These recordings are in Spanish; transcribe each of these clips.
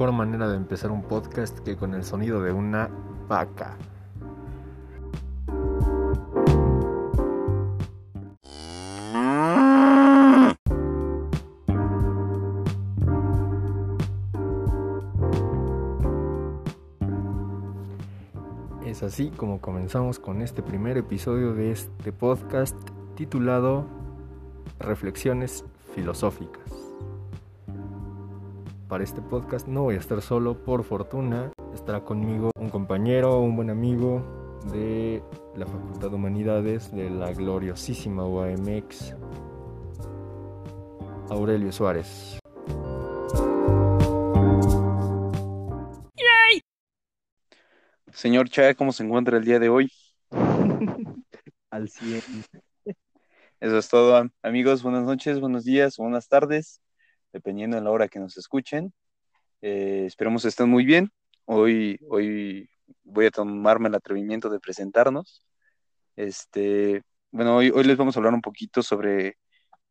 mejor manera de empezar un podcast que con el sonido de una vaca. Es así como comenzamos con este primer episodio de este podcast titulado Reflexiones filosóficas. Para este podcast no voy a estar solo, por fortuna estará conmigo un compañero, un buen amigo de la Facultad de Humanidades de la gloriosísima UAMX, Aurelio Suárez. Señor Chá, ¿cómo se encuentra el día de hoy? Al 100. Eso es todo, amigos. Buenas noches, buenos días, buenas tardes, dependiendo de la hora que nos escuchen. Eh, esperemos estén muy bien. Hoy, hoy voy a tomarme el atrevimiento de presentarnos. Este, bueno, hoy, hoy les vamos a hablar un poquito sobre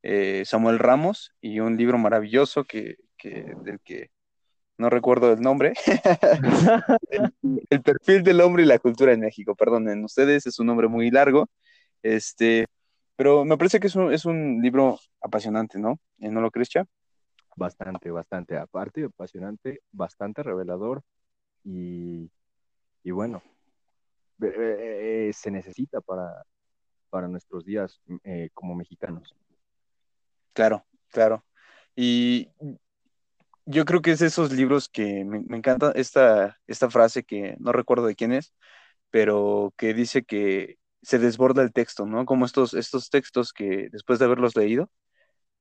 eh, Samuel Ramos y un libro maravilloso que, que, del que no recuerdo el nombre. el, el, perfil del hombre y la cultura en México. Perdonen ustedes, es un nombre muy largo. Este, pero me parece que es un, es un libro apasionante, ¿no? ¿No lo crees, Cha? Bastante, bastante. Aparte, apasionante, bastante revelador y, y bueno, eh, se necesita para, para nuestros días eh, como mexicanos. Claro, claro. Y yo creo que es de esos libros que me, me, encanta esta, esta frase que no recuerdo de quién es, pero que dice que se desborda el texto, ¿no? Como estos, estos textos que después de haberlos leído,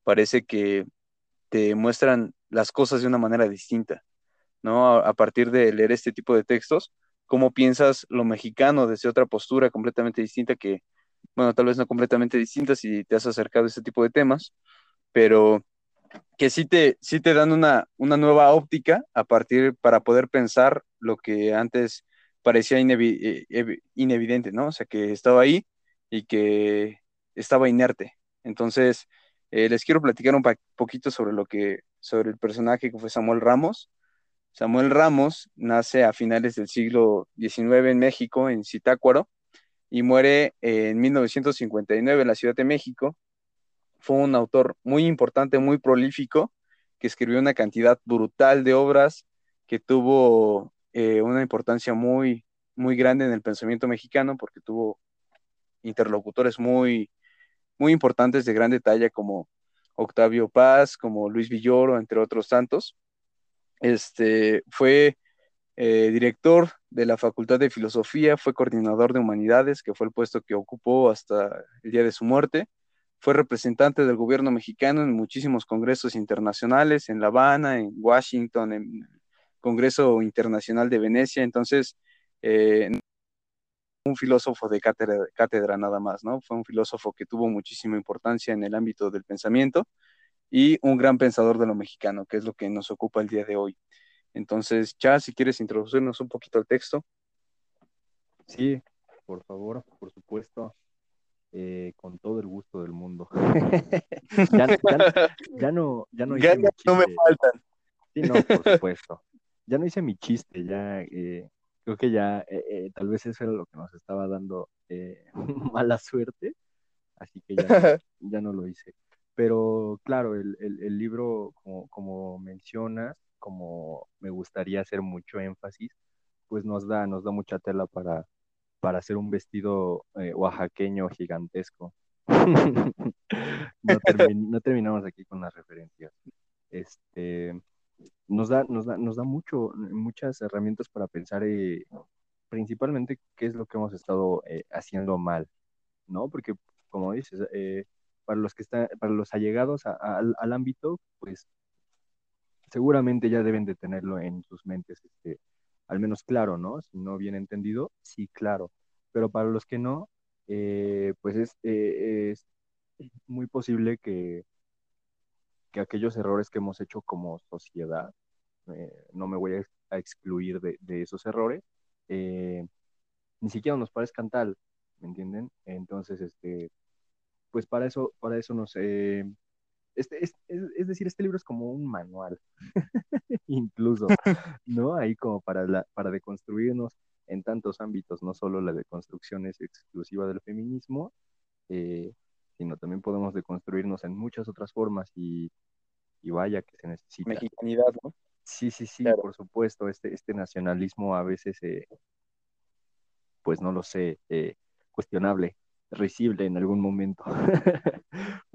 parece que te muestran las cosas de una manera distinta, ¿no? A, partir de leer este tipo de textos, cómo piensas lo mexicano desde otra postura completamente distinta que, bueno, tal vez no completamente distinta si te has acercado a este tipo de temas, pero que sí te, sí te dan una, una nueva óptica a partir para poder pensar lo que antes parecía inevi inevidente, ¿no? O sea, que estaba ahí y que estaba inerte. Entonces, eh, les quiero platicar un poquito sobre lo que, sobre el personaje que fue Samuel Ramos. Samuel Ramos nace a finales del siglo XIX en México, en Zitácuaro, y muere en 1959 en la Ciudad de México. Fue un autor muy importante, muy prolífico, que escribió una cantidad brutal de obras, que tuvo eh, una importancia muy, muy grande en el pensamiento mexicano porque tuvo interlocutores muy, muy importantes de gran talla como Octavio Paz, como Luis Villoro, entre otros tantos. Este, fue eh, director de la Facultad de Filosofía, fue coordinador de Humanidades, que fue el puesto que ocupó hasta el día de su muerte. Fue representante del gobierno mexicano en muchísimos congresos internacionales, en La Habana, en Washington, en Congreso Internacional de Venecia, entonces, eh, un filósofo de cátedra, cátedra, nada más, ¿no? Fue un filósofo que tuvo muchísima importancia en el ámbito del pensamiento y un gran pensador de lo mexicano, que es lo que nos ocupa el día de hoy. Entonces, ya, si quieres introducirnos un poquito al texto. Sí, por favor, por supuesto. Eh, con todo el gusto del mundo. ya, ya, ya, no, ya no, ya no me faltan. Sí, no, por supuesto ya no hice mi chiste, ya eh, creo que ya eh, eh, tal vez eso era lo que nos estaba dando eh, mala suerte, así que ya, ya, no lo hice. Pero claro, el, el, el libro, como, como, mencionas, como me gustaría hacer mucho énfasis, pues nos da, nos da mucha tela para, para hacer un vestido oaxaqueño gigantesco. no, termin, no terminamos aquí con las referencias. Este, nos da, nos da, nos da mucho, muchas herramientas para pensar eh, principalmente qué es lo que hemos estado eh, haciendo mal, ¿no? Porque, como dices, eh, para los que están, para los allegados al, al, ámbito, pues seguramente ya deben de tenerlo en sus mentes, este, al menos claro, ¿no? Si no bien entendido, sí, claro. Pero para los que no, pues es, es muy posible que que aquellos errores que hemos hecho como sociedad, eh, no me voy a, a excluir de, de, esos errores, eh, ni siquiera nos parezcan tal, ¿me entienden? Entonces, este, pues para eso, para eso nos, eh, Este, es, es, decir, este libro es como un manual, incluso, ¿no? Ahí como para, la, para deconstruirnos en tantos ámbitos, no solo la deconstrucción es exclusiva del feminismo, eh, sino también podemos deconstruirnos en muchas otras formas y, y vaya que se necesita. Mexicanidad, ¿no? Sí, sí, sí, por supuesto, este, este nacionalismo a veces, eh, pues no lo sé, eh, cuestionable, risible en algún momento.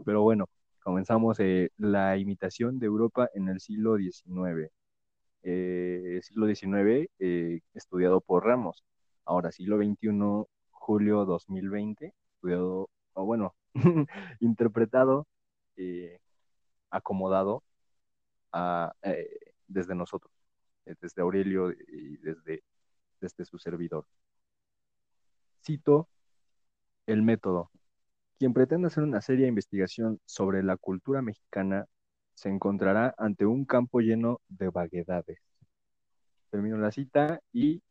Pero bueno, comenzamos eh, la imitación de Europa en el siglo XIX. Eh, siglo XIX, estudiado por Ramos. Ahora, siglo XXI, julio 2020, estudiado, o bueno, interpretado, acomodado a, desde nosotros, eh, desde Aurelio y desde, desde su servidor. Cito el método. Quien pretenda hacer una seria investigación sobre la cultura mexicana se encontrará ante un campo lleno de vaguedades. Termino la cita y,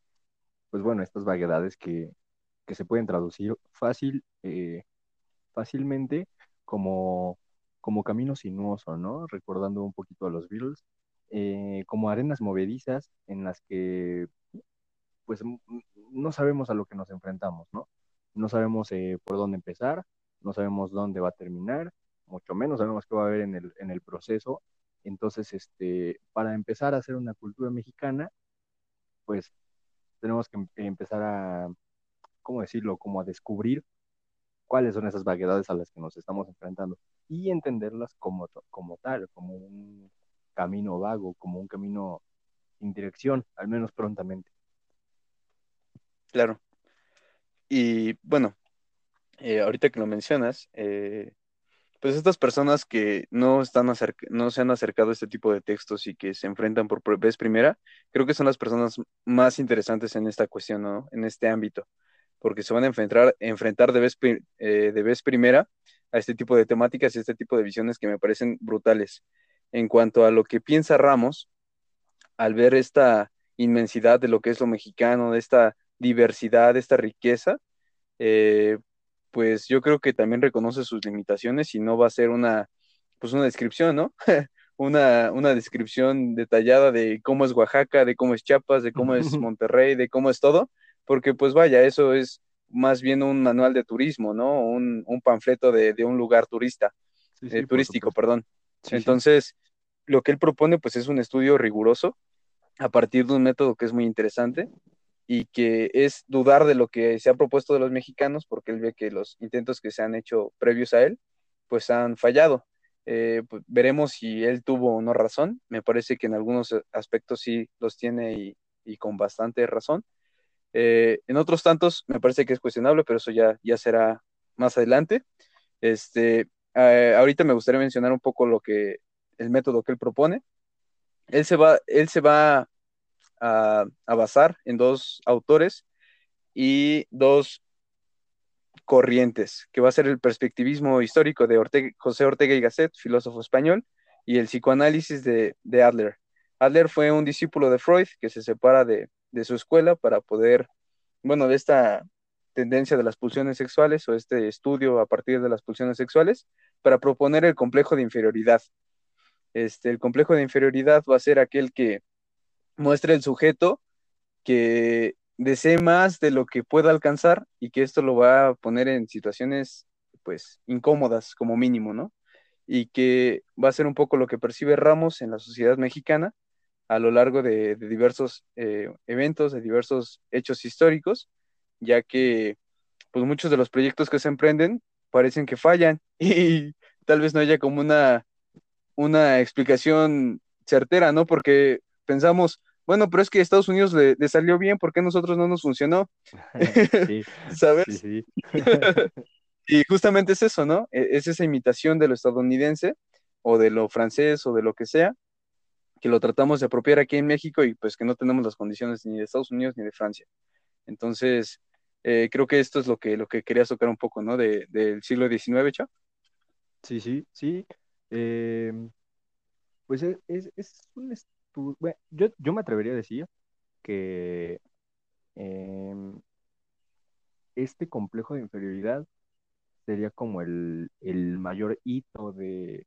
pues bueno, estas vaguedades que, se pueden traducir fácil, eh, fácilmente como, como camino sinuoso, ¿no? Recordando un poquito a los Beatles, eh, como arenas movedizas en las que pues no sabemos a lo que nos enfrentamos, ¿no? No sabemos eh, por dónde empezar, no sabemos dónde va a terminar, mucho menos sabemos qué va a haber en el, en el proceso. Entonces, este, para empezar a hacer una cultura mexicana, pues tenemos que em, empezar a, ¿cómo decirlo? Como a descubrir cuáles son esas vaguedades a las que nos estamos enfrentando y entenderlas como, como tal, como un camino vago, como un camino sin dirección, al menos prontamente. Claro. Y bueno, eh, ahorita que lo mencionas, eh, pues estas personas que no, están no se han acercado a este tipo de textos y que se enfrentan por vez primera, creo que son las personas más interesantes en esta cuestión, ¿no? En este ámbito, porque se van a enfrentar, enfrentar de, vez, eh, de vez primera a este tipo de temáticas y este tipo de visiones que me parecen brutales en cuanto a lo que piensa Ramos al ver esta inmensidad de lo que es lo mexicano, de esta diversidad, de esta riqueza, eh, pues yo creo que también reconoce sus limitaciones y no va a ser una, pues una descripción, ¿no? una, una descripción detallada de cómo es Oaxaca, de cómo es Chiapas, de cómo es Monterrey, de cómo es todo, porque pues vaya, eso es más bien un manual de turismo, ¿no? Un, panfleto de, un lugar turista, eh, turístico, perdón. Entonces, lo que él propone pues es un estudio riguroso a partir de un método que es muy interesante y que es dudar de lo que se ha propuesto de los mexicanos porque él ve que los intentos que se han hecho previos a él pues han fallado. Eh, pues, veremos si él tuvo o no razón. Me parece que en algunos aspectos sí los tiene y, con bastante razón. Eh, en otros tantos me parece que es cuestionable, pero eso ya, ya será más adelante. Este, eh, ahorita me gustaría mencionar un poco lo que el método que él propone. Él se va, él se va a, basar en dos autores y dos corrientes, que va a ser el perspectivismo histórico de José Ortega y Gasset, filósofo español, y el psicoanálisis de, Adler. Adler fue un discípulo de Freud que se separa de, de, su escuela para poder, bueno, de esta tendencia de las pulsiones sexuales o este estudio a partir de las pulsiones sexuales, para proponer el complejo de inferioridad, este, el complejo de inferioridad va a ser aquel que muestre el sujeto que desee más de lo que pueda alcanzar y que esto lo va a poner en situaciones pues incómodas como mínimo, ¿no? Y que va a ser un poco lo que percibe Ramos en la sociedad mexicana a lo largo de, diversos eh, eventos, de diversos hechos históricos, ya que pues muchos de los proyectos que se emprenden parecen que fallan y tal vez no haya como una una explicación certera, ¿no? Porque pensamos, bueno, pero es que a Estados Unidos le, salió bien, ¿por qué nosotros no nos funcionó? Sí, ¿Sabes? Sí, y justamente es eso, ¿no? E, es esa imitación de lo estadounidense o de lo francés o de lo que sea, que lo tratamos de apropiar aquí en México y pues que no tenemos las condiciones ni de Estados Unidos ni de Francia. Entonces, eh, creo que esto es lo que, lo que quería tocar un poco, ¿no? De, del siglo XIX, ¿cha? Sí, sí, sí. Em, pues e, es, un estudio, yo, me atrevería a decir que em, este complejo de inferioridad sería como el, mayor hito de,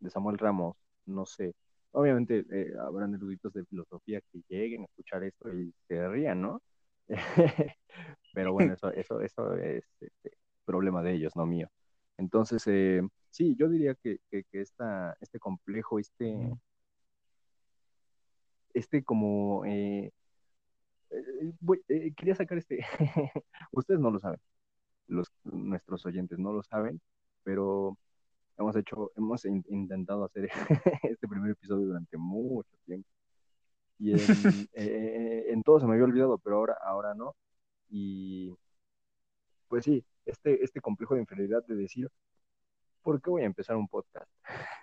de Samuel Ramos, no sé. Obviamente eh, habrán eruditos de filosofía que lleguen a escuchar esto y se rían, ¿no? Pero bueno, eso, eso, eso es este, problema de ellos, no mío. Entonces, eh, sí, yo diría que, que, este complejo, este, este como, eh, quería sacar este, ustedes no lo saben, los, nuestros oyentes no lo saben, pero hemos hecho, hemos intentado hacer este primer episodio durante mucho tiempo. Y en, en, todo se me había olvidado, pero ahora, ahora no. Y pues sí, este, este complejo de inferioridad de decir, ¿por qué voy a empezar un podcast?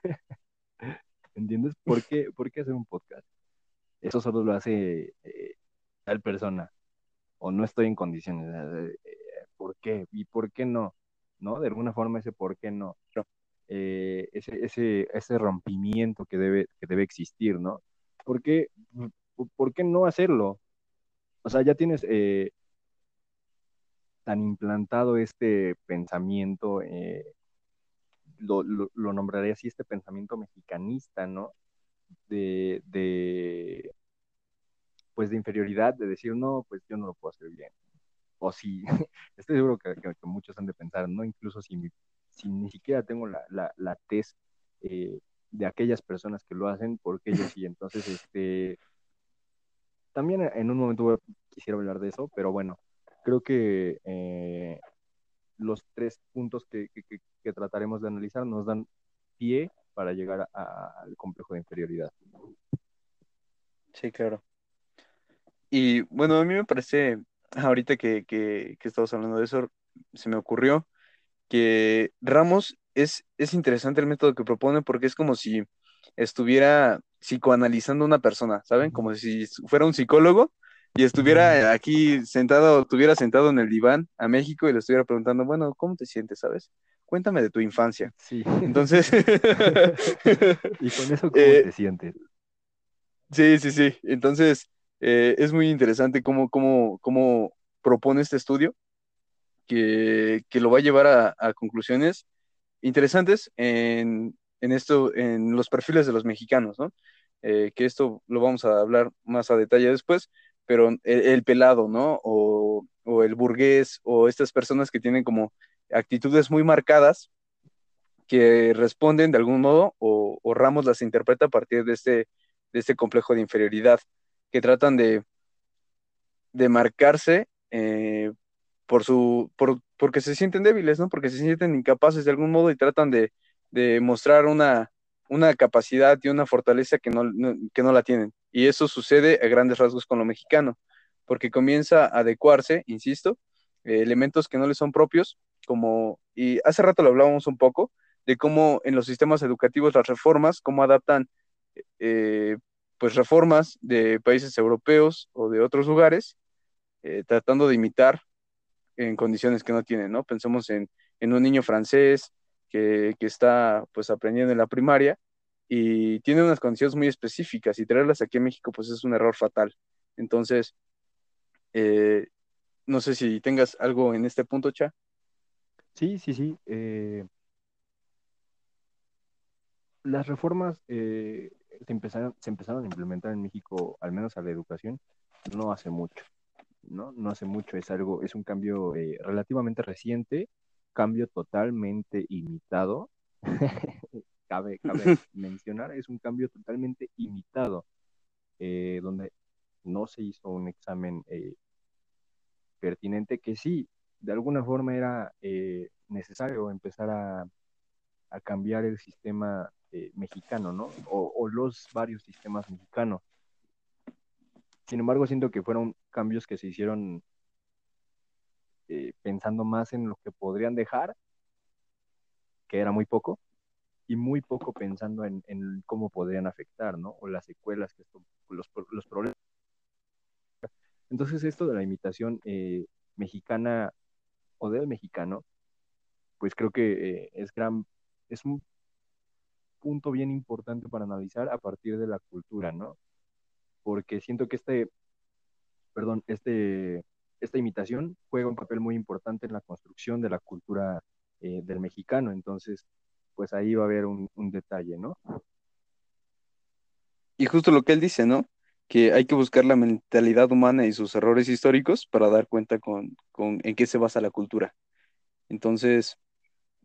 ¿Entiendes? ¿Por qué, ¿Por qué hacer un podcast? Eso solo lo hace eh, tal persona. O no estoy en condiciones. Eh, ¿Por qué? ¿Y por qué no? ¿No? De alguna forma ese por qué no. Eh, ese, ese, ese rompimiento que debe, que debe existir, ¿no? ¿Por qué, ¿Por qué no hacerlo? O sea, ya tienes eh, tan implantado este pensamiento, eh, lo, lo, nombraré así, este pensamiento mexicanista, ¿no? De, de, pues de inferioridad, de decir, no, pues yo no lo puedo hacer bien. O si, estoy seguro que, muchos han de pensar, ¿no? Incluso si, si ni siquiera tengo la, la, la test eh, de aquellas personas que lo hacen, porque ellos sí. Entonces, este, también en un momento quisiera hablar de eso, pero bueno, creo que eh, los tres puntos que, trataremos de analizar nos dan pie para llegar al complejo de inferioridad. Sí, claro. Y bueno, a mí me parece, ahorita que, que, estamos hablando de eso, se me ocurrió que Ramos es, es interesante el método que propone porque es como si estuviera psicoanalizando a una persona, ¿saben? Como si fuera un psicólogo y estuviera aquí sentado, estuviera sentado en el diván a México y le estuviera preguntando, bueno, ¿cómo te sientes, sabes? Cuéntame de tu infancia. Sí. Entonces. y con eso, ¿cómo eh, te sientes? Sí, sí, sí. Entonces, eh, es muy interesante cómo, cómo, cómo propone este estudio, que, que lo va a llevar a, conclusiones interesantes en, en, esto, en los perfiles de los mexicanos, ¿no? Eh, que esto lo vamos a hablar más a detalle después, pero el, pelado, ¿no? O, el burgués, o estas personas que tienen como actitudes muy marcadas, que responden de algún modo, o, Ramos las interpreta a partir de este, de este complejo de inferioridad, que tratan de, de marcarse eh, por su, por, porque se sienten débiles, ¿no? Porque se sienten incapaces de algún modo y tratan de, de mostrar una, una capacidad y una fortaleza que no, que no la tienen. Y eso sucede a grandes rasgos con lo mexicano, porque comienza a adecuarse, insisto, eh, elementos que no le son propios, como, y hace rato lo hablábamos un poco, de cómo en los sistemas educativos las reformas, cómo adaptan eh, pues reformas de países europeos o de otros lugares, eh, tratando de imitar en condiciones que no tienen, ¿no? Pensemos en, un niño francés, que, está pues aprendiendo en la primaria y tiene unas condiciones muy específicas y traerlas aquí a México pues es un error fatal. Entonces, eh, no sé si tengas algo en este punto, Cha. Sí, sí, sí. Eh, las reformas eh, se, empezaron, se empezaron a implementar en México, al menos a la educación, no hace mucho. ¿No? No hace mucho, es algo, es un cambio relativamente reciente cambio totalmente imitado. cabe, mencionar, es un cambio totalmente imitado, eh, donde no se hizo un examen eh, pertinente que sí, de alguna forma era eh, necesario empezar a, cambiar el sistema mexicano, ¿no? o, los varios sistemas mexicanos. Sin embargo, siento que fueron cambios que se hicieron eh, pensando más en lo que podrían dejar, que era muy poco, y muy poco pensando en, cómo podrían afectar, ¿no? O las secuelas, que esto, los, los problemas. Entonces, esto de la imitación eh, mexicana o del mexicano, pues creo que eh, es gran, es un punto bien importante para analizar a partir de la cultura, ¿no? Porque siento que este, perdón, este esta imitación juega un papel muy importante en la construcción de la cultura eh, del mexicano. Entonces, pues ahí va a haber un, un detalle, ¿no? Y justo lo que él dice, ¿no? Que hay que buscar la mentalidad humana y sus errores históricos para dar cuenta con, con en qué se basa la cultura. Entonces,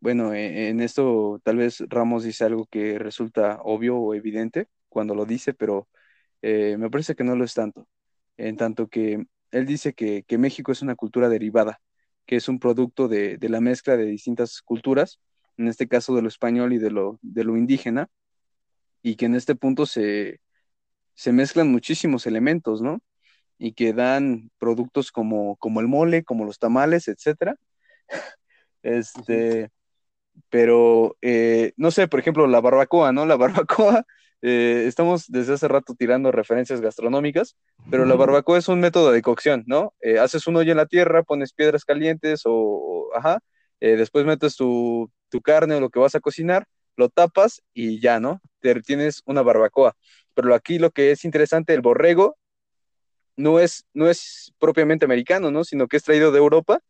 bueno, e- en esto tal vez Ramos dice algo que resulta obvio o evidente cuando lo dice, pero eh, me parece que no lo es tanto. En tanto que él dice que, que México es una cultura derivada, que es un producto de, de la mezcla de distintas culturas, en este caso de lo español y de lo, de lo indígena, y que en este punto se, se mezclan muchísimos elementos, ¿no? Y que dan productos como, como el mole, como los tamales, etcétera. Este, pero eh, no sé, por ejemplo, la barbacoa, ¿no? La barbacoa, eh, estamos desde hace rato tirando referencias gastronómicas, pero la barbacoa es un método de cocción, ¿no? Eh, haces un hoyo en la tierra, pones piedras calientes o, ajá, eh, después metes tu, tu carne o lo que vas a cocinar, lo tapas y ya, ¿no? Te tienes una barbacoa. Pero aquí lo que es interesante, el borrego no es, no es propiamente americano, ¿no? Sino que es traído de Europa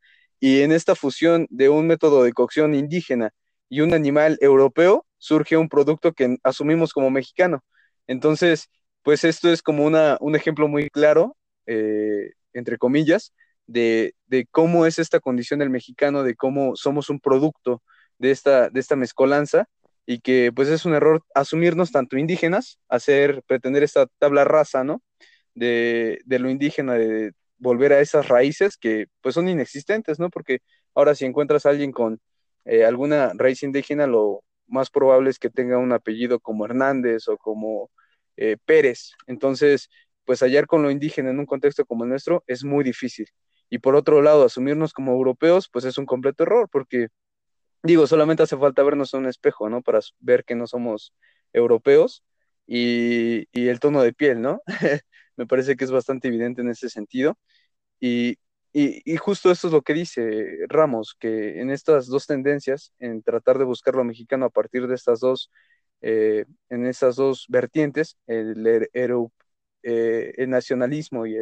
y en esta fusión de un método de cocción indígena y un animal europeo surge un producto que asumimos como mexicano. Entonces, pues esto es como una, un ejemplo muy claro, eh, entre comillas, de, de cómo es esta condición del mexicano, de cómo somos un producto de esta, de esta mezcolanza y que pues es un error asumirnos tanto indígenas, hacer, pretender esta tabla rasa, ¿no? De, de lo indígena, de volver a esas raíces que pues son inexistentes, ¿no? Porque ahora si encuentras a alguien con eh, alguna raíz indígena, lo más probable es que tenga un apellido como Hernández o como eh, Pérez. Entonces, pues hallar con lo indígena en un contexto como el nuestro es muy difícil. Y por otro lado, asumirnos como europeos, pues es un completo error, porque digo, solamente hace falta vernos en un espejo, ¿no? Para ver que no somos europeos y, y el tono de piel, ¿no? Me parece que es bastante evidente en ese sentido. Y, y, justo esto es lo que dice Ramos, que en estas dos tendencias, en tratar de buscar lo mexicano a partir de estas dos, eh, en estas dos vertientes, el, el, eh, el nacionalismo y,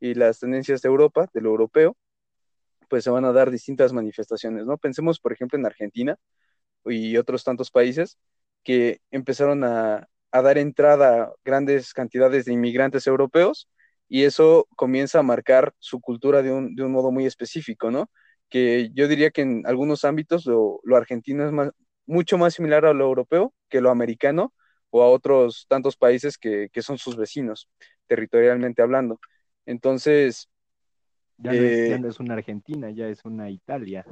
y las tendencias de Europa, de lo europeo, pues se van a dar distintas manifestaciones, ¿no? Pensemos, por ejemplo, en Argentina y otros tantos países que empezaron a, a dar entrada a grandes cantidades de inmigrantes europeos y eso comienza a marcar su cultura de un, de un modo muy específico, ¿no? Que yo diría que en algunos ámbitos lo, lo argentino es más, mucho más similar a lo europeo que lo americano o a otros tantos países que, que son sus vecinos, territorialmente hablando. Entonces... Ya no, es, ya no, es, una Argentina, ya es una Italia.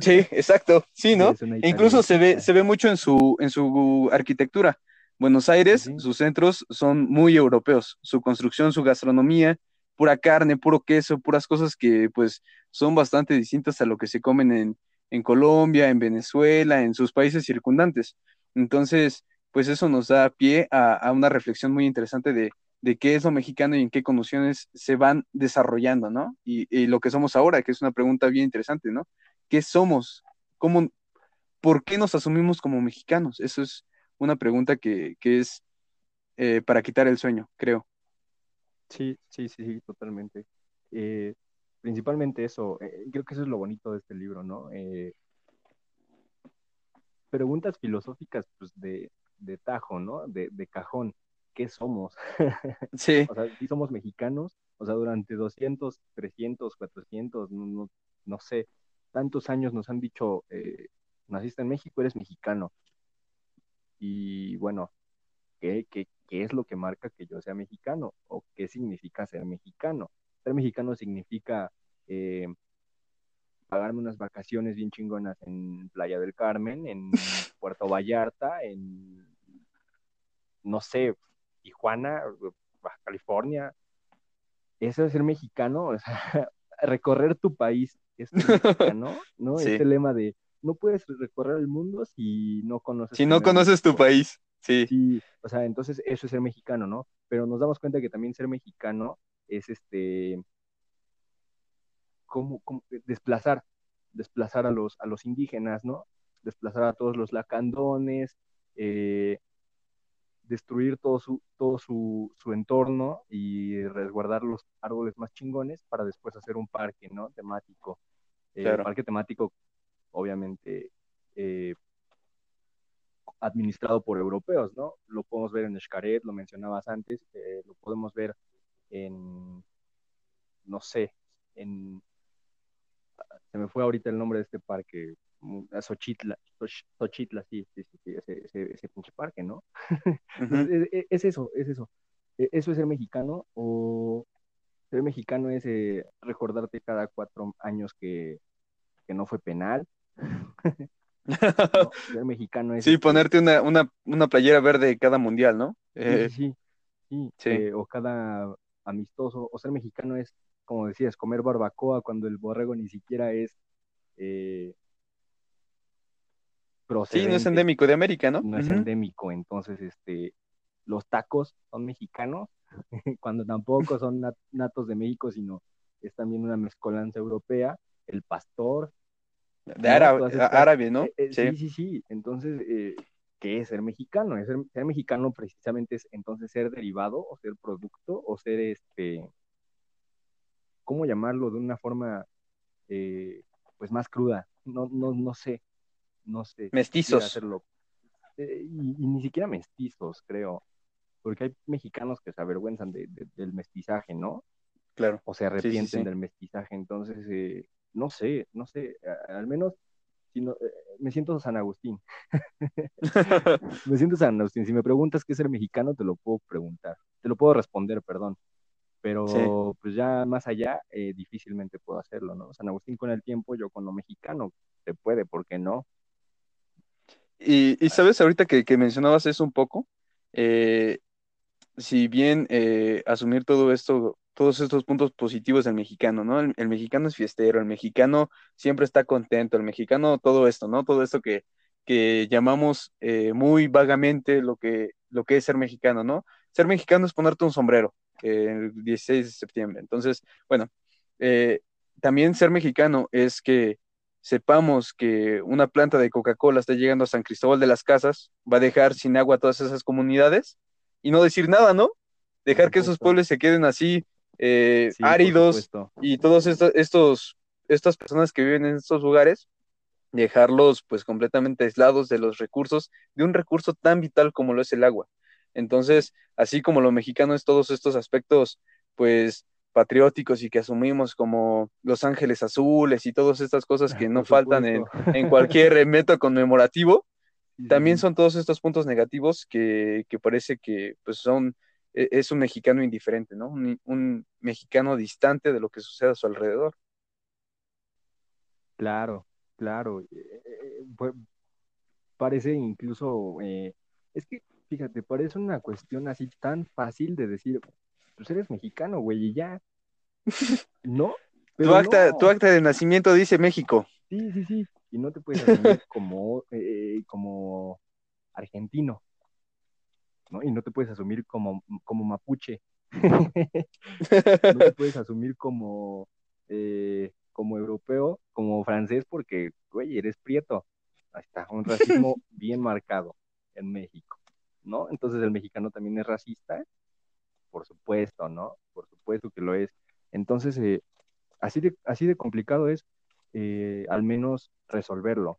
Sí, exacto, sí, ¿no? E incluso se ve, se ve mucho en su, en su arquitectura. Buenos Aires, sus centros son muy europeos, su construcción, su gastronomía, pura carne, puro queso, puras cosas que pues son bastante distintas a lo que se comen en, en Colombia, en Venezuela, en sus países circundantes. Entonces, pues eso nos da pie a, a una reflexión muy interesante de, de, qué es lo mexicano y en qué condiciones se van desarrollando, ¿no? Y, y, lo que somos ahora, que es una pregunta bien interesante, ¿no? ¿Qué somos? ¿Cómo, ¿Por qué nos asumimos como mexicanos? Eso es una pregunta que, que es eh, para quitar el sueño, creo. Sí, sí, sí, sí totalmente. Eh, principalmente eso, eh, creo que eso es lo bonito de este libro, ¿no? Eh, preguntas filosóficas, pues, de, de tajo, ¿no? De, de, cajón. ¿Qué somos? Sí. o sea, si somos mexicanos, o sea, durante 200, 300, 400, no, no, no sé, tantos años nos han dicho, naciste en México, eres mexicano. Y bueno, ¿qué, qué, ¿qué es lo que marca que yo sea mexicano? ¿O qué significa ser mexicano? Ser mexicano significa eh, pagarme unas vacaciones bien chingonas en Playa del Carmen, en Puerto Vallarta, en, no sé, Tijuana, Baja California. Eso es ser mexicano, o sea, recorrer tu país es mexicano, ¿no? Sí. Este lema de no puedes recorrer el mundo si no conoces. Si no conoces tu país, sí. Sí, o sea, entonces eso es ser mexicano, ¿no? Pero nos damos cuenta que también ser mexicano es este, como, como desplazar, desplazar a los, a los indígenas, ¿no? Desplazar a todos los lacandones, eh, destruir todo su, todo su, su entorno y resguardar los árboles más chingones para después hacer un parque, ¿no? Temático. Eh, claro. parque temático obviamente eh, administrado por europeos, ¿no? Lo podemos ver en Xcaret, lo mencionabas antes, eh, lo podemos ver en, no sé, en, se me fue ahorita el nombre de este parque, mm, Xochitla, Xochitla, sí, sí, sí, ese, ese, pinche parque, ¿no? es, eso, es eso. E, ¿Eso es ser mexicano o ser mexicano es eh, recordarte cada cuatro años que, que no fue penal? ser mexicano es... Sí, este ponerte una, una, una, playera verde cada mundial, ¿no? Sí, eh, sí, sí. Eh, o cada amistoso, o ser mexicano es, como decías, comer barbacoa cuando el borrego ni siquiera es... Eh, sí, no es endémico de América, ¿no? No es endémico, entonces, este, los tacos son mexicanos, cuando tampoco son natos de México, sino es también una mezcolanza europea, el pastor. De árabe, ¿no? Eh, eh, sí. sí, sí, Entonces, eh, ¿qué es ser mexicano? ser, mexicano precisamente es entonces ser derivado o ser producto o ser este, ¿cómo llamarlo? De una forma, pues más cruda. No, no, no sé, no sé. Mestizos. Hacerlo. y, ni siquiera mestizos, creo porque hay mexicanos que se avergüenzan del mestizaje, ¿no? Claro. O se arrepienten del mestizaje, entonces, eh, no sé, no sé, al menos si eh, me siento San Agustín. me siento San Agustín. Si me preguntas qué es ser mexicano, te lo puedo preguntar, te lo puedo responder, perdón. Pero pues ya más allá, eh, difícilmente puedo hacerlo, ¿no? San Agustín con el tiempo, yo con lo mexicano, se puede, ¿por qué no? Y, sabes, ahorita que, que mencionabas eso un poco, eh, si bien eh, asumir todo esto, todos estos puntos positivos del mexicano, ¿no? El, mexicano es fiestero, el mexicano siempre está contento, el mexicano todo esto, ¿no? Todo esto que, que llamamos eh, muy vagamente lo que, lo que es ser mexicano, ¿no? Ser mexicano es ponerte un sombrero el 16 de septiembre. Entonces, bueno, eh, también ser mexicano es que sepamos que una planta de Coca-Cola está llegando a San Cristóbal de las Casas, va a dejar sin agua a todas esas comunidades y no decir nada, ¿no? Dejar que esos pueblos se queden así eh, áridos y todos estos, estos, estas personas que viven en estos lugares, dejarlos pues completamente aislados de los recursos, de un recurso tan vital como lo es el agua. Entonces, así como lo mexicano es todos estos aspectos pues patrióticos y que asumimos como los ángeles azules y todas estas cosas que no faltan en, en cualquier método conmemorativo, también son todos estos puntos negativos que, parece que pues son, es un mexicano indiferente, ¿no? Un, mexicano distante de lo que sucede a su alrededor. Claro, claro. Eh, eh, pues, parece incluso, eh, es que, fíjate, parece una cuestión así tan fácil de decir, pues eres mexicano, güey, y ya. ¿No? tu, acta, tu acta de nacimiento dice México. Sí, sí, sí y no te puedes asumir como, eh, como argentino, ¿no? Y no te puedes asumir como, como mapuche. no te puedes asumir como, eh, como europeo, como francés, porque, güey, eres prieto. Ahí está, un racismo bien marcado en México, ¿no? Entonces el mexicano también es racista, por supuesto, ¿no? Por supuesto que lo es. Entonces, eh, así, de, así de complicado es eh, al menos resolverlo,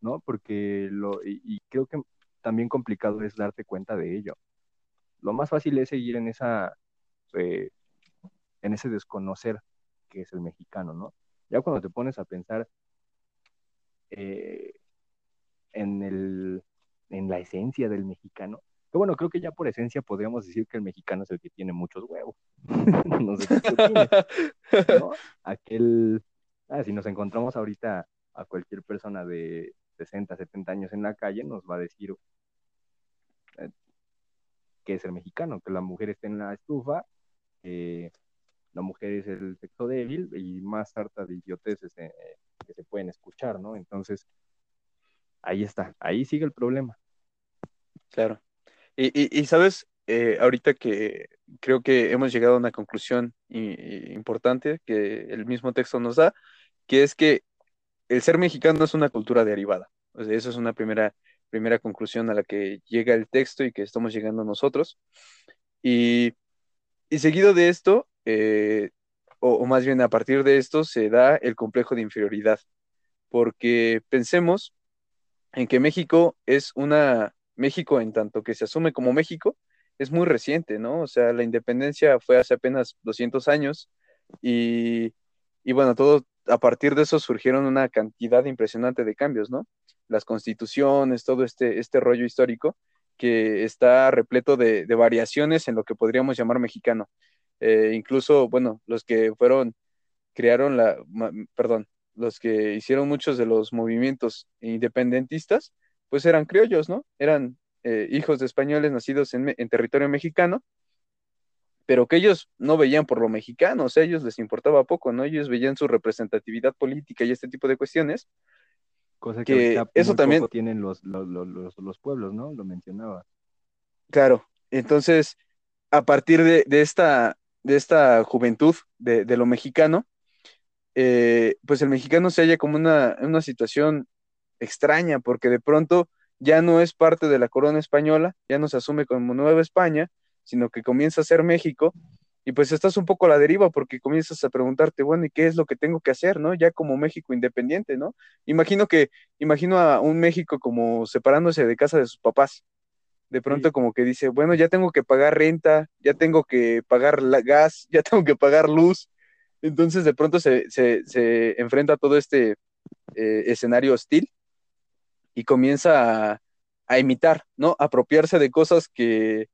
¿no? Porque lo, y, creo que también complicado es darte cuenta de ello. Lo más fácil es seguir en esa, eh, en ese desconocer que es el mexicano, ¿no? Ya cuando te pones a pensar eh, en, el, en la esencia del mexicano, que bueno, creo que ya por esencia podríamos decir que el mexicano es el que tiene muchos huevos. no sé qué. Aquel Ah, si nos encontramos ahorita a cualquier persona de 60, 70 años en la calle, nos va a decir que es el mexicano, que la mujer está en la estufa, que la mujer es el sexo débil y más harta de idioteces eh, que se pueden escuchar, ¿no? Entonces, ahí está, ahí sigue el problema. Claro. Y, sabes, eh, ahorita que creo que hemos llegado a una conclusión importante que el mismo texto nos da, que es que el ser mexicano es una cultura derivada. Eso es una primera, primera conclusión a la que llega el texto y que estamos llegando nosotros. Y, seguido de esto, eh, o, más bien a partir de esto, se da el complejo de inferioridad. Porque pensemos en que México es una, México en tanto que se asume como México, es muy reciente, ¿no? O sea, la independencia fue hace apenas 200 años y, y bueno, todo, a partir de eso surgieron una cantidad impresionante de cambios, ¿no? Las constituciones, todo este, este rollo histórico que está repleto de, variaciones en lo que podríamos llamar mexicano. Eh, incluso, bueno, los que fueron, crearon la, perdón, los que hicieron muchos de los movimientos independentistas, pues eran criollos, ¿no? Eran eh, hijos de españoles nacidos en, en, territorio mexicano, pero que ellos no veían por lo mexicano, o sea, a ellos les importaba poco, ¿no? Ellos veían su representatividad política y este tipo de cuestiones. Cosa que, que eso también tienen los, los, los, los, pueblos, ¿no? Lo mencionaba. Claro, entonces, a partir de, de esta, de esta juventud de, de lo mexicano, eh, pues el mexicano se halla como una, una situación extraña, porque de pronto ya no es parte de la corona española, ya no se asume como Nueva España, sino que comienza a ser México, y pues estás un poco a la deriva porque comienzas a preguntarte, bueno, ¿y qué es lo que tengo que hacer, no? Ya como México independiente, ¿no? Imagino que, imagino a un México como separándose de casa de sus papás, de pronto sí. como que dice, bueno, ya tengo que pagar renta, ya tengo que pagar la gas, ya tengo que pagar luz. Entonces de pronto se, se, se enfrenta a todo este eh, escenario hostil y comienza a, a, imitar, ¿no? Apropiarse de cosas que,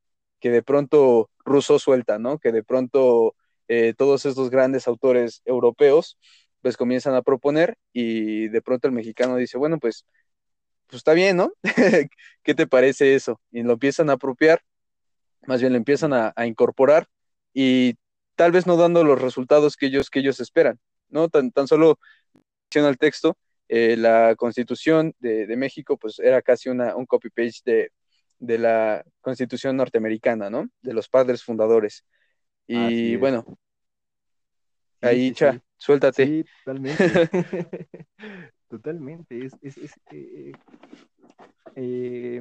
que de pronto Rousseau suelta, ¿no? Que de pronto eh, todos estos grandes autores europeos pues comienzan a proponer y de pronto el mexicano dice, bueno, pues pues está bien, ¿no? ¿Qué te parece eso? Y lo empiezan a apropiar, más bien lo empiezan a, incorporar y tal vez no dando los resultados que ellos, que ellos esperan, ¿no? Tan, tan solo el texto, eh, la constitución de, de, México pues era casi una, un copy-paste de, de, la constitución norteamericana, ¿no? De los padres fundadores. Y bueno, sí, ahí, sí, Cha, sí. suéltate. Sí, totalmente. Totalmente, es, es, es eh, eh,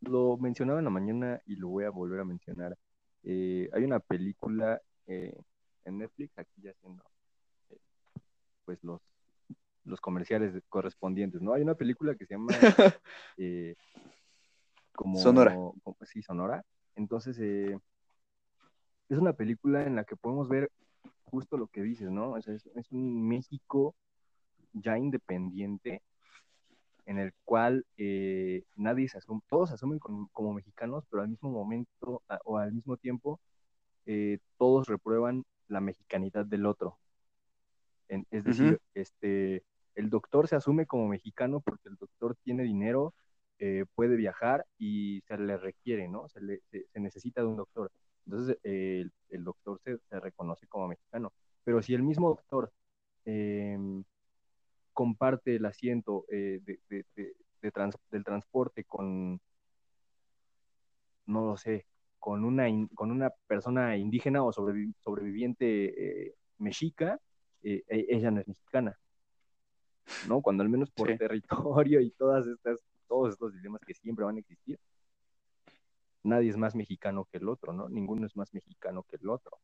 lo mencionaba en la mañana y lo voy a volver a mencionar. Eh, hay una película en Netflix, aquí ya haciendo pues los, los comerciales correspondientes, ¿no? Hay una película que se llama como Sonora. Como, sí, Sonora. Entonces, es una película en la que podemos ver justo lo que dices, ¿no? O sea, es, es un México ya independiente en el cual eh, nadie se asume, todos se asumen como, como, mexicanos, pero al mismo momento a, o al mismo tiempo eh, todos reprueban la mexicanidad del otro. En, es decir, uh -huh. este, el doctor se asume como mexicano porque el doctor tiene dinero, eh, puede viajar y se le requiere, ¿no? Se, le, se, se necesita de un doctor. Entonces el, el, doctor se, se, reconoce como mexicano. Pero si el mismo doctor em, comparte el asiento eh, de, de, de, trans, del transporte con, no lo sé, con una, in, con una persona indígena o sobrevi, sobreviviente eh, mexica, eh, ella no es mexicana, ¿no? Cuando al menos por sí. territorio y todas estas, todos estos dilemas que siempre van a existir, nadie es más mexicano que el otro, ¿no? Ninguno es más mexicano que el otro.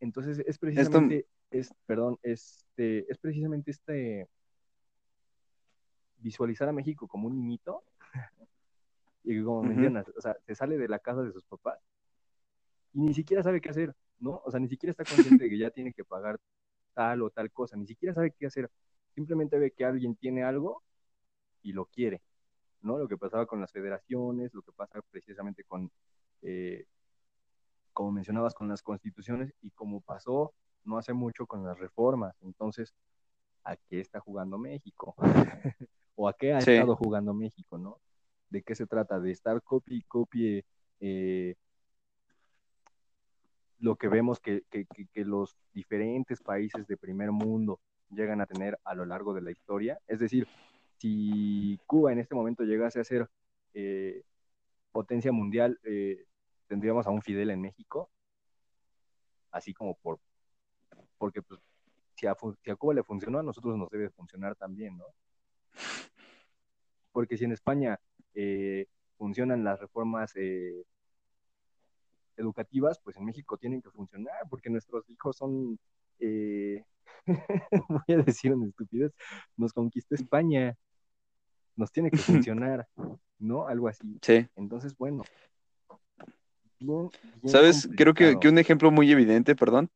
Entonces es precisamente, Esto... es, perdón, este, es precisamente este visualizar a México como un niñito y como uh -huh. mencionas, o sea, se sale de la casa de sus papás y ni siquiera sabe qué hacer, ¿no? O sea, ni siquiera está consciente de que ya tiene que pagar tal o tal cosa, ni siquiera sabe qué hacer, simplemente ve que alguien tiene algo y lo quiere, ¿no? Lo que pasaba con las federaciones, lo que pasa precisamente con eh, como mencionabas, con las constituciones y como pasó no hace mucho con las reformas. Entonces, ¿a qué está jugando México? ¿O a qué ha sí. estado jugando México, no? ¿De qué se trata? ¿De estar copie y copie eh, lo que vemos que, que, que, los diferentes países de primer mundo llegan a tener a lo largo de la historia? Es decir, si Cuba en este momento llegase a ser eh, potencia mundial, eh, tendríamos a un Fidel en México, así como por, porque pues, si a, si a, Cuba le funcionó, a nosotros nos debe funcionar también, ¿no? Porque si en España eh, funcionan las reformas educativas, pues en México tienen que funcionar, porque nuestros hijos son, voy a decir una estupidez, nos conquistó España, nos tiene que funcionar, ¿no? Algo así. Sí. Entonces, bueno. ¿Sabes? Creo que, que, un ejemplo muy evidente, perdón,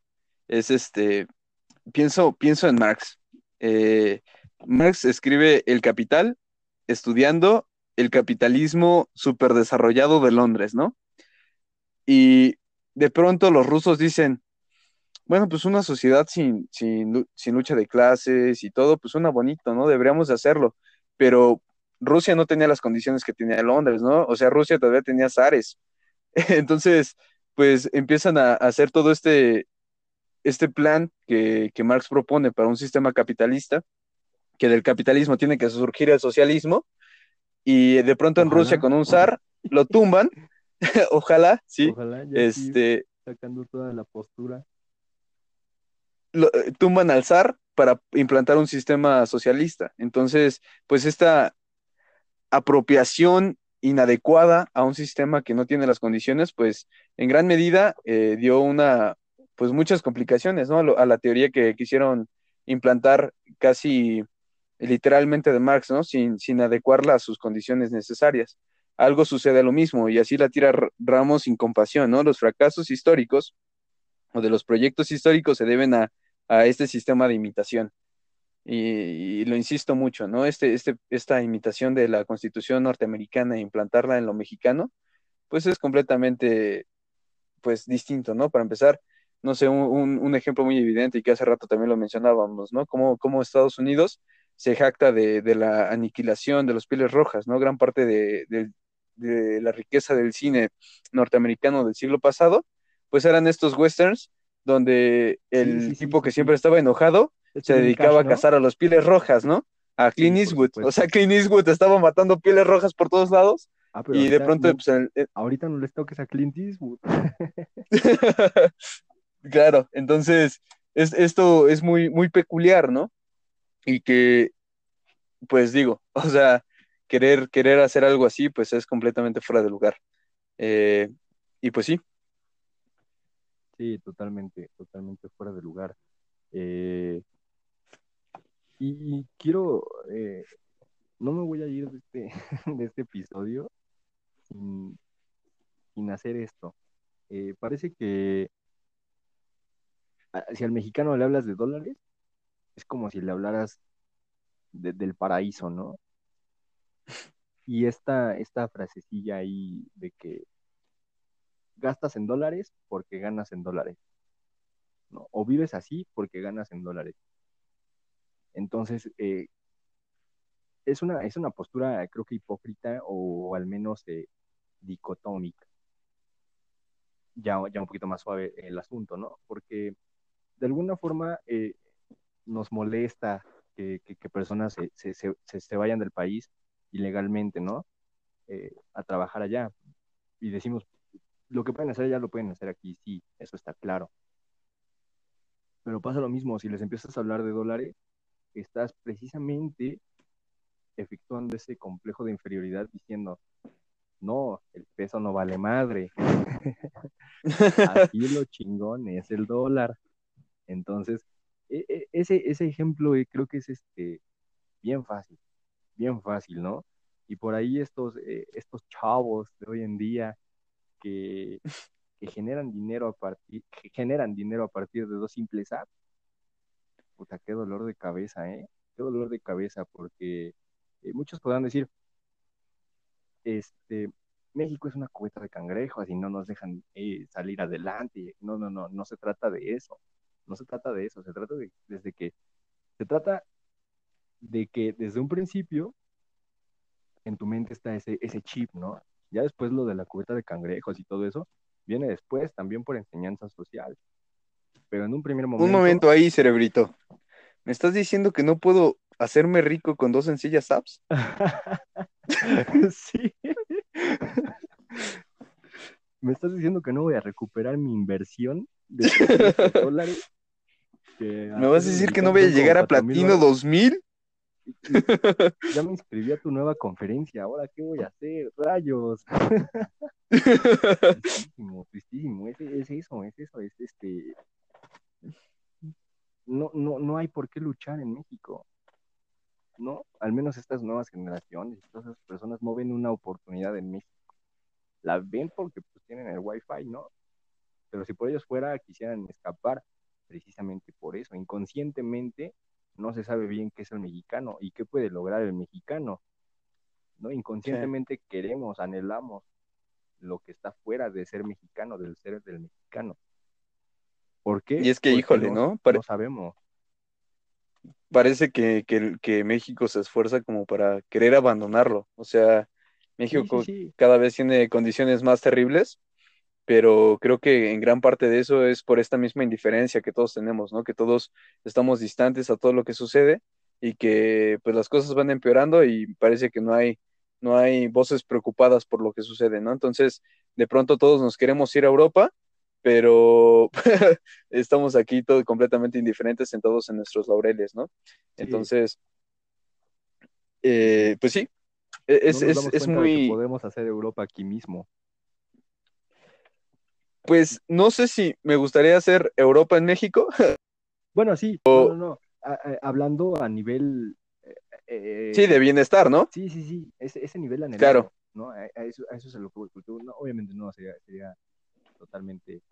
es este, pienso, pienso en Marx. Eh, Marx escribe El Capital estudiando el capitalismo superdesarrollado de Londres, ¿no? Y de pronto los rusos dicen, bueno, pues una sociedad sin, sin, sin lucha de clases y todo, pues suena bonito, ¿no? Deberíamos de hacerlo. Pero Rusia no tenía las condiciones que tenía Londres, ¿no? O sea, Rusia todavía tenía zares. Entonces, pues empiezan a hacer todo este, este plan que, Marx propone para un sistema capitalista, que del capitalismo tiene que surgir el socialismo, y de pronto en Rusia con un zar lo tumban, ojalá, sí, este, sacando toda la postura. Lo, eh, tumban al zar para implantar un sistema socialista. Entonces, pues esta apropiación inadecuada a un sistema que no tiene las condiciones, pues en gran medida eh, dio una, pues muchas complicaciones, ¿no? A la teoría que quisieron implantar casi literalmente de Marx, ¿no? Sin, sin adecuarla a sus condiciones necesarias. Algo sucede lo mismo y así la tira Ramos sin compasión, ¿no? Los fracasos históricos o de los proyectos históricos se deben a, este sistema de imitación. Y, lo insisto mucho, ¿no? Este, este, esta imitación de la constitución norteamericana e implantarla en lo mexicano, pues es completamente, pues distinto, ¿no? Para empezar, no sé, un, ejemplo muy evidente y que hace rato también lo mencionábamos, ¿no? Como, Estados Unidos se jacta de, la aniquilación de los pieles rojas, ¿no? Gran parte de, la riqueza del cine norteamericano del siglo pasado, pues eran estos westerns donde el tipo que siempre estaba enojado se dedicaba a cazar a los pieles rojas, ¿no? A Clint Eastwood. O sea, Clint Eastwood estaba matando pieles rojas por todos lados. Ah, y de pronto, pues, ahorita no les toques a Clint Eastwood. Claro, entonces es, esto es muy, muy peculiar, ¿no? Y que, pues digo, o sea, querer, querer hacer algo así, pues es completamente fuera de lugar. Eh, y pues sí. Sí, totalmente, totalmente fuera de lugar. Eh, y, quiero, eh, no me voy a ir de este, de este episodio sin, hacer esto. parece que si al mexicano le hablas de dólares, es como si le hablaras del paraíso, ¿no? Y esta, esta frasecilla ahí de que gastas en dólares porque ganas en dólares, ¿no? O vives así porque ganas en dólares. Entonces, eh, es, una, es una postura, creo que hipócrita o, al menos eh, dicotómica. Ya, ya un poquito más suave el asunto, ¿no? Porque de alguna forma eh, nos molesta que, personas se, vayan del país ilegalmente, ¿no? Eh, a trabajar allá. Y decimos, lo que pueden hacer allá lo pueden hacer aquí, sí, eso está claro. Pero pasa lo mismo, si les empiezas a hablar de dólares, estás precisamente efectuando ese complejo de inferioridad diciendo, no, el peso no vale madre. Aquí lo chingón es el dólar. Entonces, e, e, ese, ese ejemplo eh, creo que es este, bien fácil, bien fácil, ¿no? Y por ahí estos, eh, estos chavos de hoy en día que, generan dinero a partir, que generan dinero a partir de dos simples apps, puta, qué dolor de cabeza, ¿eh? Qué dolor de cabeza, porque eh, muchos podrán decir, este, México es una cubeta de cangrejos y no nos dejan salir adelante. No, no, no, no se trata de eso. No se trata de eso, se trata de, desde que, se trata de que desde un principio en tu mente está ese, ese chip, ¿no? Ya después lo de la cubeta de cangrejos y todo eso, viene después también por enseñanza social. Pero en un primer momento... Un momento ahí, cerebrito. ¿Me estás diciendo que no puedo hacerme rico con dos sencillas apps? sí. ¿Me estás diciendo que no voy a recuperar mi inversión de dólares ¿Me vas a decir que no voy a llegar a Platino 2000? Ya me inscribí a tu nueva conferencia, ahora qué voy a hacer, rayos. tristísimo, tristísimo, es, es, eso, es eso, es este. No, no, no hay por qué luchar en México. ¿no? Al menos estas nuevas generaciones, todas esas personas no ven una oportunidad en México. La ven porque pues tienen el wifi, ¿no? Pero si por ellos fuera, quisieran escapar, precisamente por eso. Inconscientemente no se sabe bien qué es el mexicano y qué puede lograr el mexicano. ¿no? Inconscientemente queremos, anhelamos lo que está fuera de ser mexicano, del ser del mexicano. ¿Por qué? Y es que, híjole, ¿no? No sabemos. Parece que, que, México se esfuerza como para querer abandonarlo. O sea, México cada vez tiene condiciones más terribles, pero creo que en gran parte de eso es por esta misma indiferencia que todos tenemos, ¿no? Que todos estamos distantes a todo lo que sucede y que pues las cosas van empeorando y parece que no hay no hay voces preocupadas por lo que sucede, ¿no? Entonces, de pronto todos nos queremos ir a Europa, pero estamos aquí todos completamente indiferentes sentados en nuestros laureles, ¿no? Entonces, eh, pues sí, e-, es, es, muy... podemos hacer Europa aquí mismo. Pues no sé si me gustaría hacer Europa en México. Bueno, sí, no, no, no. hablando a nivel eh, sí, de bienestar, ¿no? Sí, sí, sí, ese, ese nivel anhelado, claro. ¿no? A, eso, a eso es lo que no, obviamente no, sería, sería totalmente,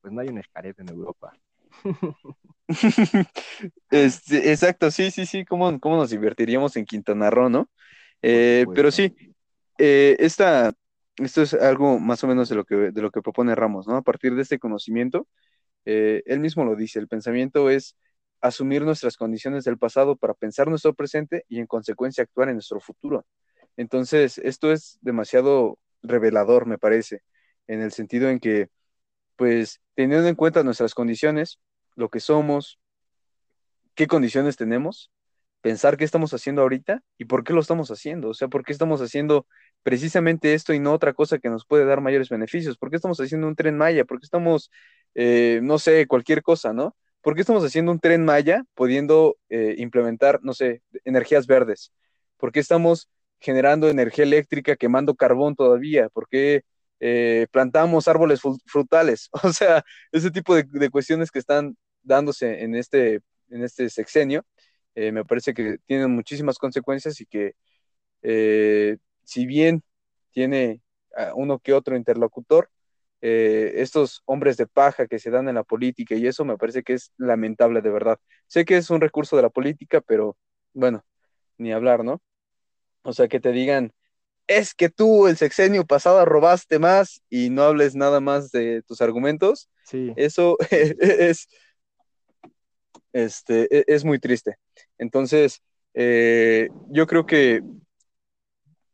pues no hay un escaret en Europa. este, exacto, sí, sí, sí, ¿cómo, cómo nos divertiríamos en Quintana Roo, ¿no? Eh, pero sí, eh, esta, esto es algo más o menos de lo que, de lo que propone Ramos, ¿no? A partir de este conocimiento, eh, él mismo lo dice, el pensamiento es asumir nuestras condiciones del pasado para pensar nuestro presente y en consecuencia actuar en nuestro futuro. Entonces, esto es demasiado revelador, me parece, en el sentido en que, pues, teniendo en cuenta nuestras condiciones, lo que somos, qué condiciones tenemos, pensar qué estamos haciendo ahorita y por qué lo estamos haciendo. O sea, por qué estamos haciendo precisamente esto y no otra cosa que nos puede dar mayores beneficios. ¿Por qué estamos haciendo un tren Maya? ¿Por qué estamos, eh, no sé, cualquier cosa, ¿no? ¿Por qué estamos haciendo un tren Maya pudiendo eh, implementar, no sé, energías verdes? ¿Por qué estamos generando energía eléctrica quemando carbón todavía? ¿Por qué eh, plantamos árboles frutales? O sea, ese tipo de, cuestiones que están dándose en este, en este sexenio, eh, me parece que tienen muchísimas consecuencias y que si bien tiene uno que otro interlocutor, eh, estos hombres de paja que se dan en la política y eso me parece que es lamentable de verdad. Sé que es un recurso de la política, pero bueno, ni hablar, ¿no? O sea, que te digan, es que tú el sexenio pasado robaste más y no hables nada más de tus argumentos. Sí. Eso es, este, e, es muy triste. Entonces, eh, yo creo que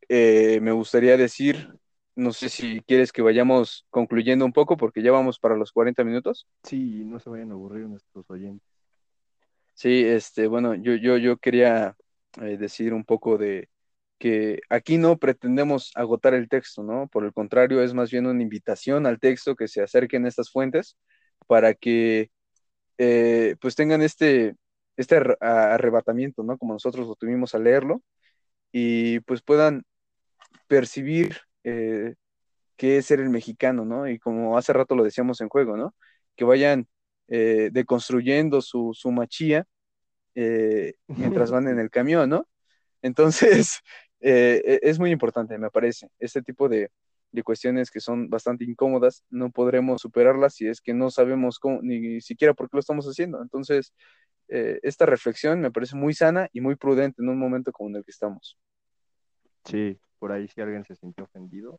eh, me gustaría decir no sé si quieres que vayamos concluyendo un poco porque ya vamos para los 40 minutos. Sí, no se vayan a aburrir nuestros oyentes. Sí, este, bueno, yo, yo, yo quería eh, decir un poco de que aquí no pretendemos agotar el texto, ¿no? Por el contrario, es más bien una invitación al texto que se acerquen a estas fuentes para que eh, pues tengan este, este arrebatamiento, ¿no? Como nosotros lo tuvimos al leerlo y pues puedan percibir eh, qué es ser el mexicano, ¿no? Y como hace rato lo decíamos en juego, ¿no? Que vayan eh, deconstruyendo su, su machía eh, mientras van en el camión, ¿no? Entonces, e, es muy importante, me parece, este tipo de, de, cuestiones que son bastante incómodas, no podremos superarlas si es que no sabemos cómo, ni siquiera por qué lo estamos haciendo. Entonces, esta reflexión me parece muy sana y muy prudente en un momento como en el que estamos. Sí, por ahí si alguien se sintió ofendido,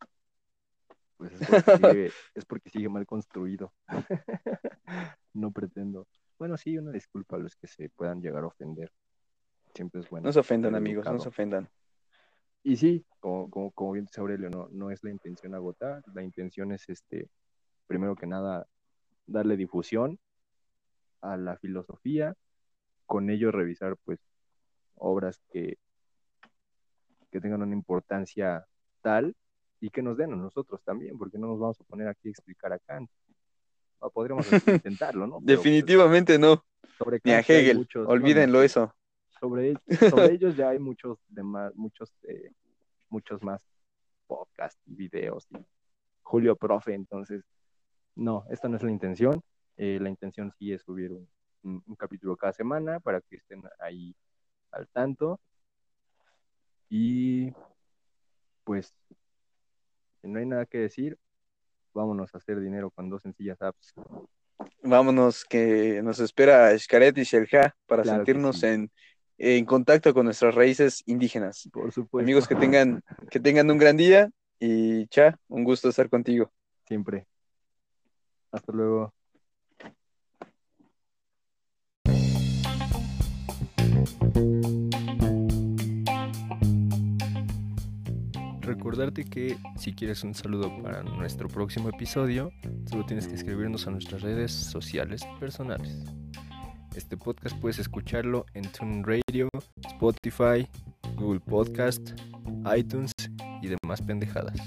pues es porque sigue, mal construido. no pretendo. Bueno, sí, una disculpa a los que se puedan llegar a ofender. Siempre es bueno. No se ofendan, amigos, no se ofendan. Y sí, como, como, como bien dice Aurelio, no, no es la intención agotar, la intención es, este, primero que nada, darle difusión a la filosofía, con ello revisar, pues, obras que que tengan una importancia tal y que nos den a nosotros también, porque no nos vamos a poner aquí a explicar a Kant. podríamos intentarlo, ¿no? Pues, Definitivamente no. Sobre Ni a Hegel, olvídenlo eso. Sobre, sobre ellos ya hay muchos, demás, muchos, eh, muchos más podcasts y videos. Y Julio Profe, entonces, no, esta no es la intención. Eh, la intención sí es subir un, un capítulo cada semana para que estén ahí al tanto. Y pues, si no hay nada que decir, vámonos a hacer dinero con dos sencillas apps. Vámonos, que nos espera Xcaret y Shelja para Claro sentirnos sí. en, en contacto con nuestras raíces indígenas. Por supuesto. Amigos, que tengan, que tengan un gran día y cha, un gusto estar contigo. Siempre. Hasta luego. Recordarte que si quieres un saludo para nuestro próximo episodio, solo tienes que escribirnos a nuestras redes sociales personales. Este podcast puedes escucharlo en TuneIn Radio, Spotify, Google Podcast, iTunes y demás pendejadas.